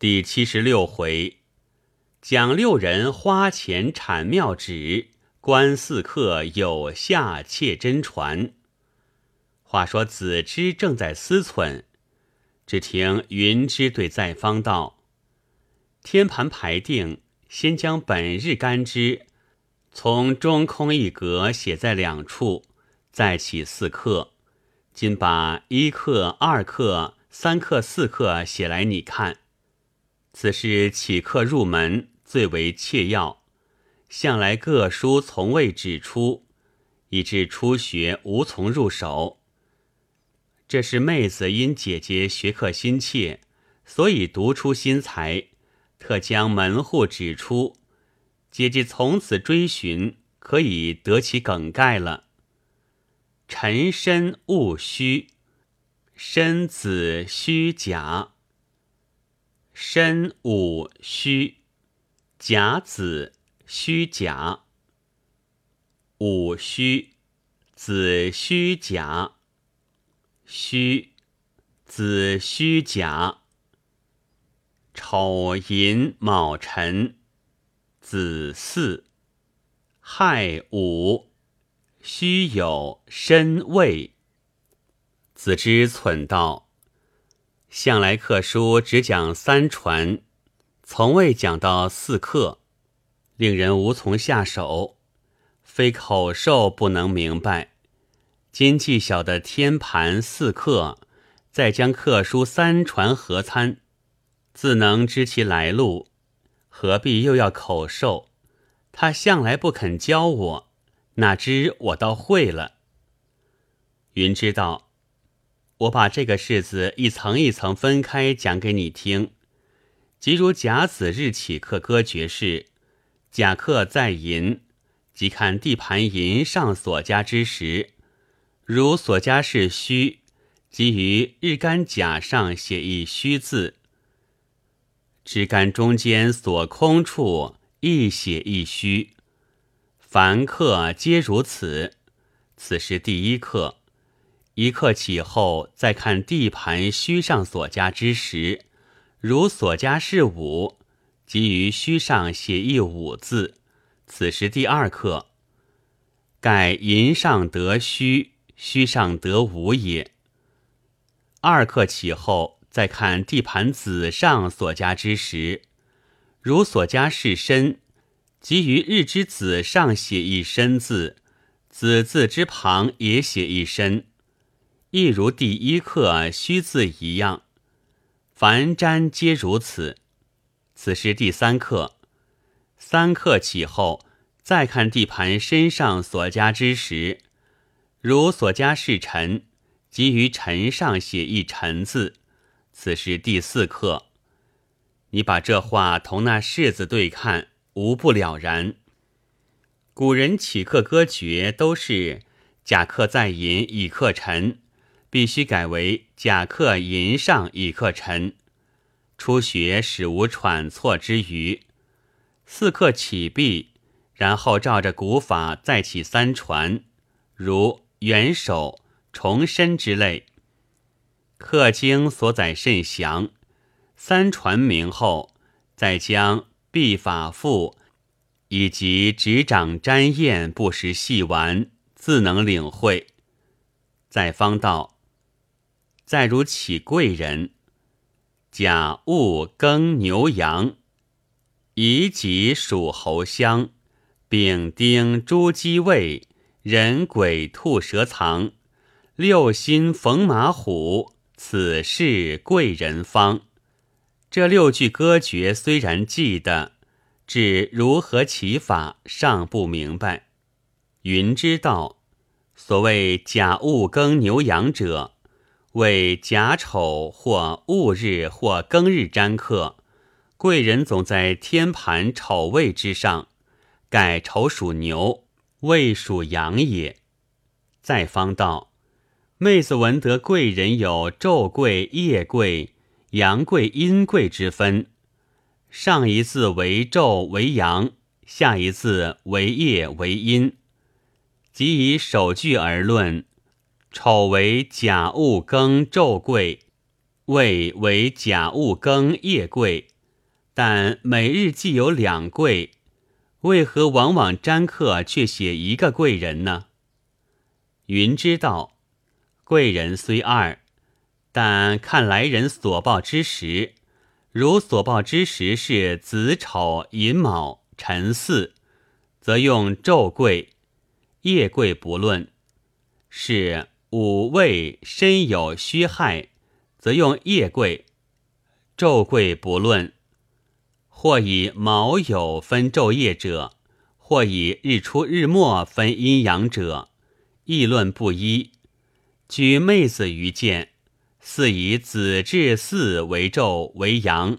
第七十六回，讲六人花钱产庙旨，观四客有下窃真传。话说子之正在思忖，只听云之对在方道：“天盘排定，先将本日干支从中空一格写在两处，再起四刻。今把一刻、二刻、三刻、四刻写来，你看。”此事起客入门最为切要，向来各书从未指出，以致初学无从入手。这是妹子因姐姐学客心切，所以独出心裁，特将门户指出，姐姐从此追寻，可以得其梗概了。辰身戊戌，身子戌甲。申午戌，甲子戌甲。午戌，子戌甲。戌，子戌甲。丑寅卯辰，子巳。亥午，戌酉申未。子之忖道。向来课书只讲三传，从未讲到四课，令人无从下手。非口授不能明白。今既晓得天盘四课，再将课书三传合参，自能知其来路，何必又要口授？他向来不肯教我，哪知我倒会了。云知道。我把这个式子一层一层分开讲给你听，即如甲子日起刻歌爵士，甲克在寅，即看地盘寅上所加之时，如所加是虚，即于日干甲上写一虚字；支干中间所空处亦写一虚。凡刻皆如此。此时第一课。一刻起后，再看地盘虚上所加之时，如所加是五，即于虚上写一五字。此时第二课，盖银上得虚，虚上得五也。二刻起后，再看地盘子上所加之时，如所加是申，即于日之子上写一申字，子字之旁也写一申。亦如第一课虚字一样，凡瞻皆如此。此时第三课，三课起后，再看地盘身上所加之时，如所加是辰，即于辰上写一辰字。此时第四课，你把这话同那式子对看，无不了然。古人起课歌诀都是甲克在寅，乙克辰。必须改为甲克寅上乙克辰，初学使无喘错之余。四课起毕，然后照着古法再起三传，如元首、重申之类。课经所载甚详，三传明后，再将必法赋以及执掌瞻验不时细玩，自能领会。在方道。再如起贵人，甲戊庚牛羊，乙己属猴香，丙丁猪鸡位，人鬼兔蛇藏，六辛逢马虎，此事贵人方。这六句歌诀虽然记得，至如何起法尚不明白。云知道，所谓甲戊庚牛羊者。为甲丑或戊日或庚日占克，贵人总在天盘丑位之上，盖丑属牛，未属羊也。再方道，妹子闻得贵人有昼贵、夜贵、阳贵、阴贵之分，上一字为昼为阳，下一字为夜为阴，即以首句而论。丑为甲戊庚昼贵，未为甲戊庚夜贵，但每日既有两贵，为何往往占客却写一个贵人呢？云知道，贵人虽二，但看来人所报之时，如所报之时是子丑寅卯辰巳，则用昼贵；夜贵不论。是五味申酉戌亥，则用夜贵；昼贵不论。或以卯酉分昼夜者，或以日出日没分阴阳者，议论不一。举妹子于见，似以子至巳为昼为阳，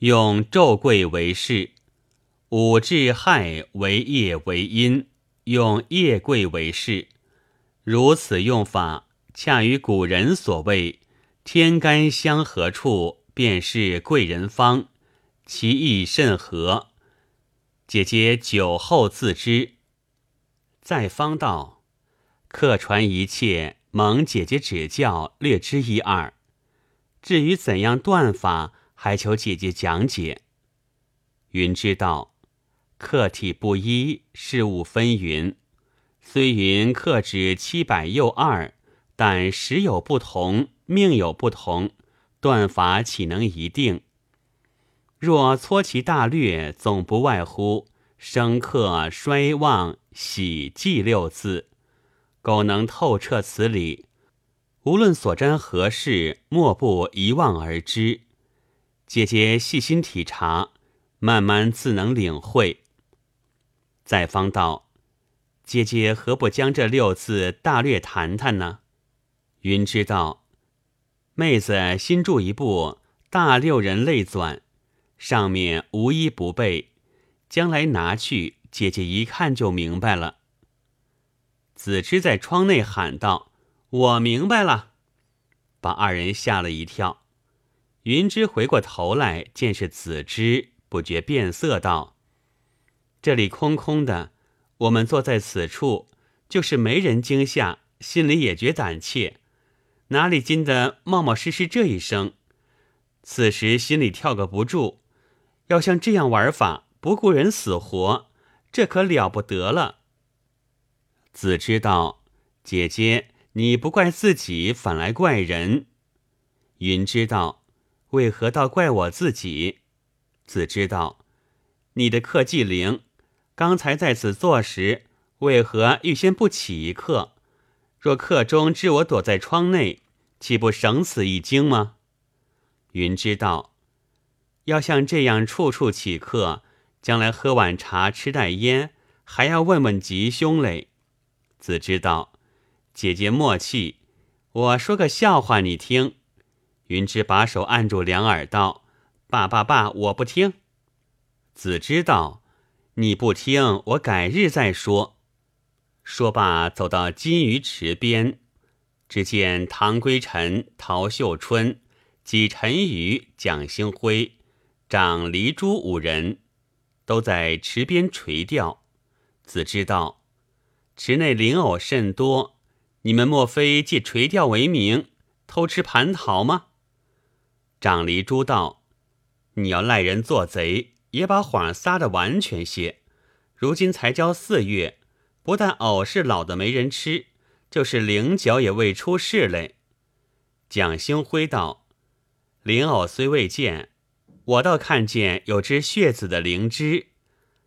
用昼贵为市；午至亥为夜为阴，用夜贵为市。如此用法，恰与古人所谓“天干相合处，便是贵人方”。其意甚合，姐姐酒后自知。在方道，客传一切，蒙姐姐指教，略知一二。至于怎样断法，还求姐姐讲解。云知道，客体不一，事物纷纭。虽云客指七百又二，但时有不同，命有不同，断法岂能一定？若搓其大略，总不外乎生克、衰旺、喜忌六字。苟能透彻此理，无论所占何事，莫不一望而知。姐姐细心体察，慢慢自能领会。在方道，姐姐何不将这六字大略谈谈呢？云知道，妹子新著一部《大六人类纂》。上面无一不备，将来拿去，姐姐一看就明白了。子之在窗内喊道：“我明白了。”把二人吓了一跳。云芝回过头来，见是子之，不觉变色道：“这里空空的，我们坐在此处，就是没人惊吓，心里也觉胆怯，哪里禁得冒冒失失这一声？此时心里跳个不住。”要像这样玩法，不顾人死活，这可了不得了。子知道，姐姐你不怪自己，反来怪人。云知道，为何倒怪我自己？子知道，你的客既灵，刚才在此坐时，为何预先不起一客？若客中知我躲在窗内，岂不省此一惊吗？云知道。要像这样处处起客，将来喝碗茶，吃袋烟，还要问问吉凶嘞。子知道，姐姐莫气，我说个笑话你听。云芝把手按住两耳道：“爸爸爸，我不听。”子知道，你不听，我改日再说。说罢，走到金鱼池边，只见唐归尘、陶秀春、纪晨宇、蒋兴辉。长黎珠五人都在池边垂钓，子知道池内灵藕甚多，你们莫非借垂钓为名偷吃蟠桃吗？长黎珠道：“你要赖人做贼，也把谎撒得完全些。如今才交四月，不但藕是老的没人吃，就是菱角也未出世嘞。”蒋兴辉道：“灵藕虽未见。”我倒看见有只血子的灵芝，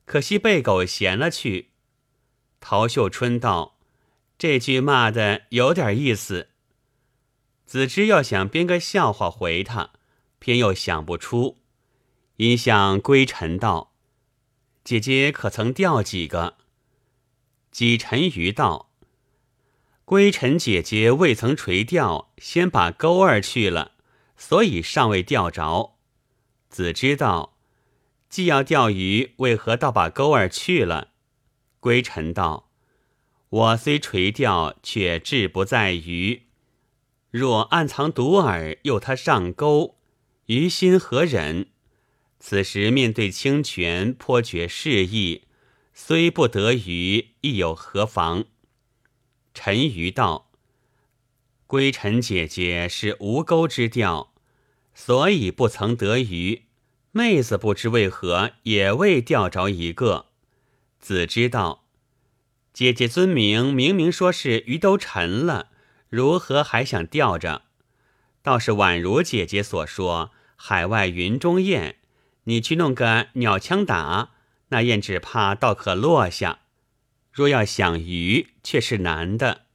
可惜被狗衔了去。陶秀春道：“这句骂的有点意思。”子之要想编个笑话回他，偏又想不出，因向归尘道：“姐姐可曾钓几个？”几沉鱼道：“归尘姐姐未曾垂钓，先把钩儿去了，所以尚未钓着。”子知道，既要钓鱼，为何倒把钩儿去了？归尘道：“我虽垂钓，却志不在鱼。若暗藏毒饵，诱他上钩，于心何忍？此时面对清泉，颇觉适意，虽不得鱼，亦有何妨？”陈鱼道：“归尘姐姐是无钩之钓。”所以不曾得鱼，妹子不知为何也未钓着一个。子知道，姐姐尊名明明说是鱼都沉了，如何还想钓着？倒是宛如姐姐所说，海外云中雁，你去弄个鸟枪打，那雁只怕倒可落下。若要想鱼，却是难的。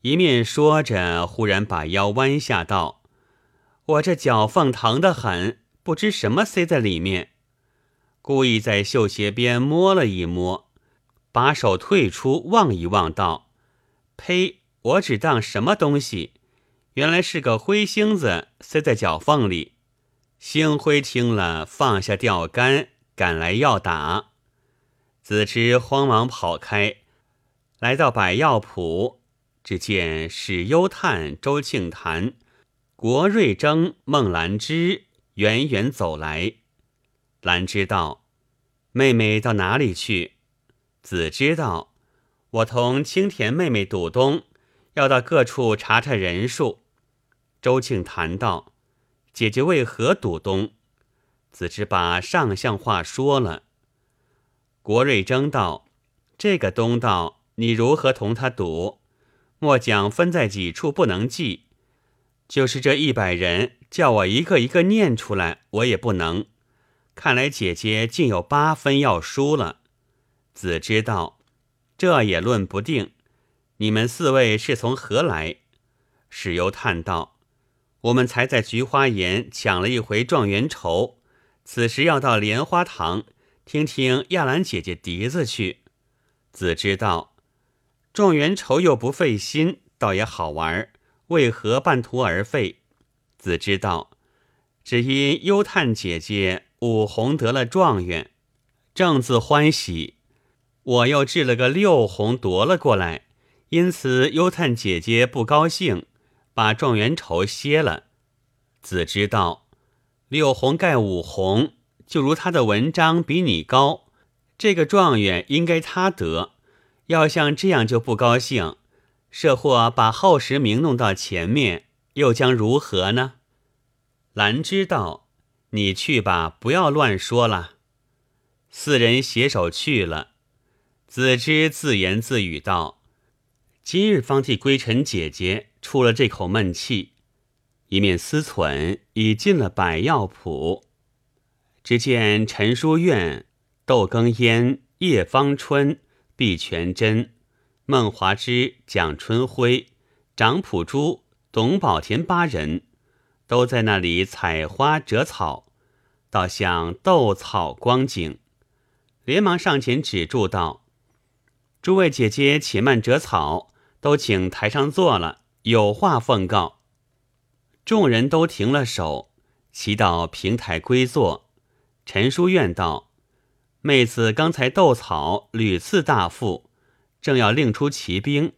一面说着，忽然把腰弯下道：“我这脚缝疼得很，不知什么塞在里面。”故意在绣鞋边摸了一摸，把手退出望一望，道：“呸！我只当什么东西。”原来是个灰星子塞在脚缝里，星辉听了，放下钓竿，赶来要打。子之慌忙跑开，来到百药铺，只见史幽探、周庆谈、国瑞征、孟兰芝远远走来。兰芝道：“妹妹到哪里去？”子知道：“我同青田妹妹赌东，要到各处查查人数。”周庆谈道：“姐姐为何赌东？”子之把上相话说了。国瑞争道：“这个东道，你如何同他赌？莫讲分在几处不能记，就是这一百人，叫我一个一个念出来，我也不能。看来姐姐竟有八分要输了。”子知道，这也论不定。你们四位是从何来？史游叹道。我们才在菊花岩抢了一回状元筹，此时要到莲花堂听听亚兰姐姐笛子去。子知道状元筹又不费心，倒也好玩，为何半途而废？子知道只因幽叹姐姐武红得了状元，正自欢喜，我又掷了个六红夺了过来，因此幽叹姐姐不高兴。把状元愁歇了，子知道六红盖五红，就如他的文章比你高，这个状元应该他得。要像这样就不高兴，设或把后十名弄到前面，又将如何呢？兰知道，你去吧，不要乱说了。四人携手去了。子之自言自语道：“今日方替归尘姐姐。”出了这口闷气，一面思忖，已进了百药铺。只见陈书院、窦庚烟、叶芳春、毕全真、孟华之、蒋春辉、张普珠、董宝田八人，都在那里采花折草，倒像斗草光景。连忙上前止住道：“诸位姐姐，且慢折草，都请台上坐了。”有话奉告。众人都停了手，齐到平台归坐。陈书院道：“妹子刚才斗草屡次大负，正要令出骑兵，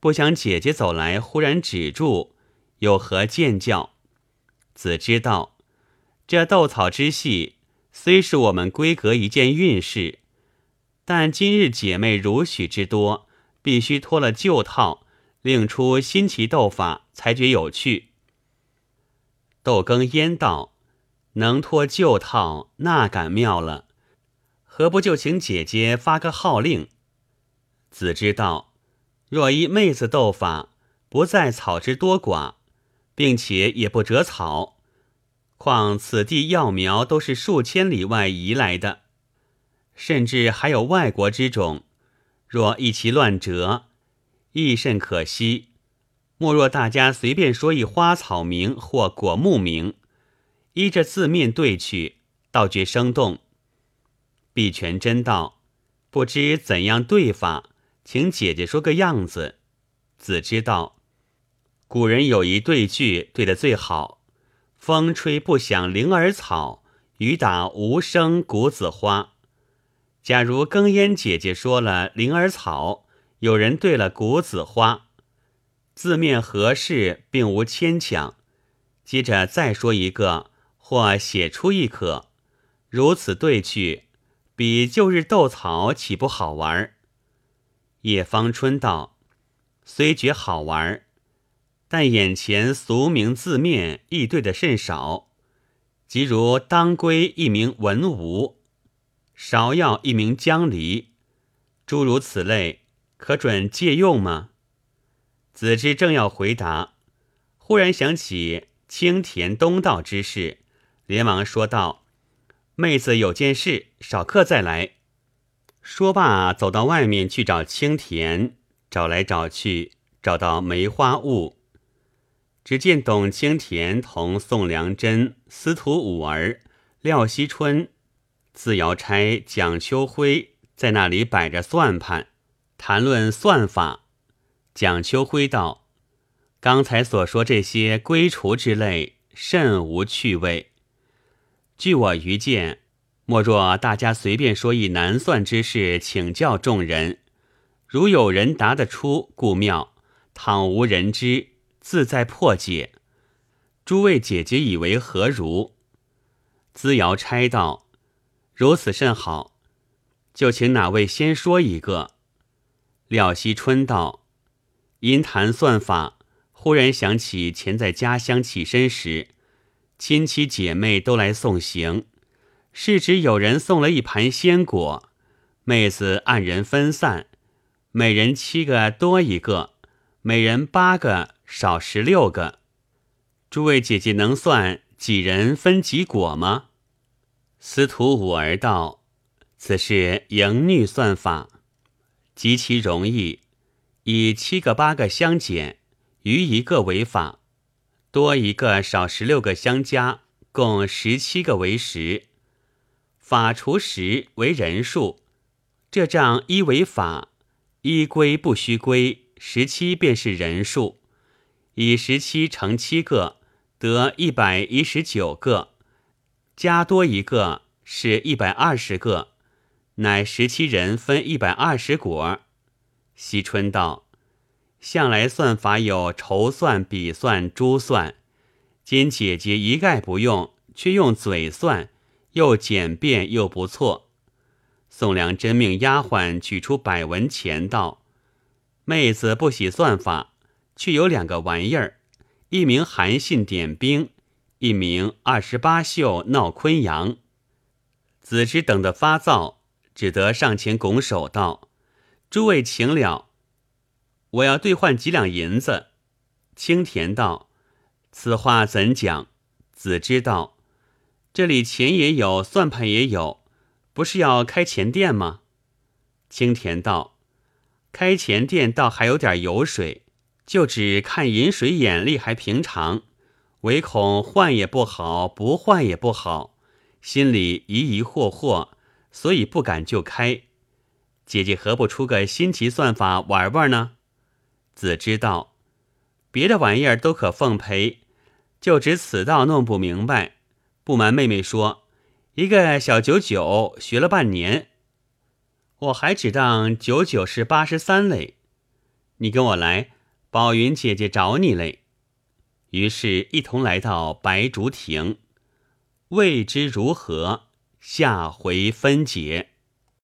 不想姐姐走来，忽然止住，有何见教？”子知道，这斗草之戏虽是我们闺阁一件运事，但今日姐妹如许之多，必须脱了旧套。另出新奇斗法，才觉有趣。窦更烟道：“能脱旧套，那敢妙了。何不就请姐姐发个号令？”子知道：“若依妹子斗法，不在草之多寡，并且也不折草。况此地药苗都是数千里外移来的，甚至还有外国之种。若一齐乱折。”亦甚可惜。莫若大家随便说一花草名或果木名，依着字面对去，倒觉生动。碧泉真道，不知怎样对法，请姐姐说个样子。子知道，古人有一对句对得最好：风吹不响铃儿草，雨打无声谷子花。假如更烟姐姐说了灵儿草。有人对了谷子花，字面合适，并无牵强。接着再说一个，或写出一可，如此对去，比旧日斗草岂不好玩？叶芳春道：“虽觉好玩，但眼前俗名字面亦对的甚少。即如当归一名文武，芍药一名江离，诸如此类，可准借用吗？子之正要回答，忽然想起青田东道之事，连忙说道：“妹子有件事，少客再来。”说罢，走到外面去找青田，找来找去，找到梅花坞。只见董青田同宋良珍、司徒五儿、廖锡春、自瑶钗、蒋秋辉在那里摆着算盘，谈论算法。蒋秋辉道：“刚才所说这些归除之类，甚无趣味。据我愚见。”莫若大家随便说一难算之事，请教众人。如有人答得出，故妙；倘无人知，自在破解。诸位姐姐以为何如？资瑶钗道：“如此甚好，就请哪位先说一个。”廖惜春道：“因谈算法，忽然想起前在家乡起身时，亲戚姐妹都来送行。”是指有人送了一盘鲜果，妹子按人分散，每人七个多一个，每人八个少十六个。诸位姐姐能算几人分几果吗？司徒五儿道：“此是迎女算法，极其容易，以七个八个相减，余一个为法，多一个少十六个相加，共十七个为十。”法除十为人数，这账一为法，一归不须归，十七便是人数。以十七乘七个，得一百一十九个，加多一个是一百二十个，乃十七人分一百二十果。惜春道：向来算法有筹算、笔算、珠算，今姐姐一概不用，却用嘴算。又简便又不错。宋良真命丫鬟取出百文钱道：“妹子不喜算法，却有两个玩意儿，一名韩信点兵，一名二十八宿闹昆阳。”子之等得发燥，只得上前拱手道：“诸位请了，我要兑换几两银子。”青田道：“此话怎讲？”子之道。这里钱也有，算盘也有，不是要开钱店吗？青田道：“开钱店倒还有点油水，就只看饮水眼力还平常，唯恐换也不好，不换也不好，心里疑疑惑惑，所以不敢就开。姐姐何不出个新奇算法玩玩呢？”子知道，别的玩意儿都可奉陪，就只此道弄不明白。不瞒妹妹说，一个小九九学了半年，我还只当九九是八十三嘞。你跟我来，宝云姐姐找你嘞。于是，一同来到白竹亭，未知如何，下回分解。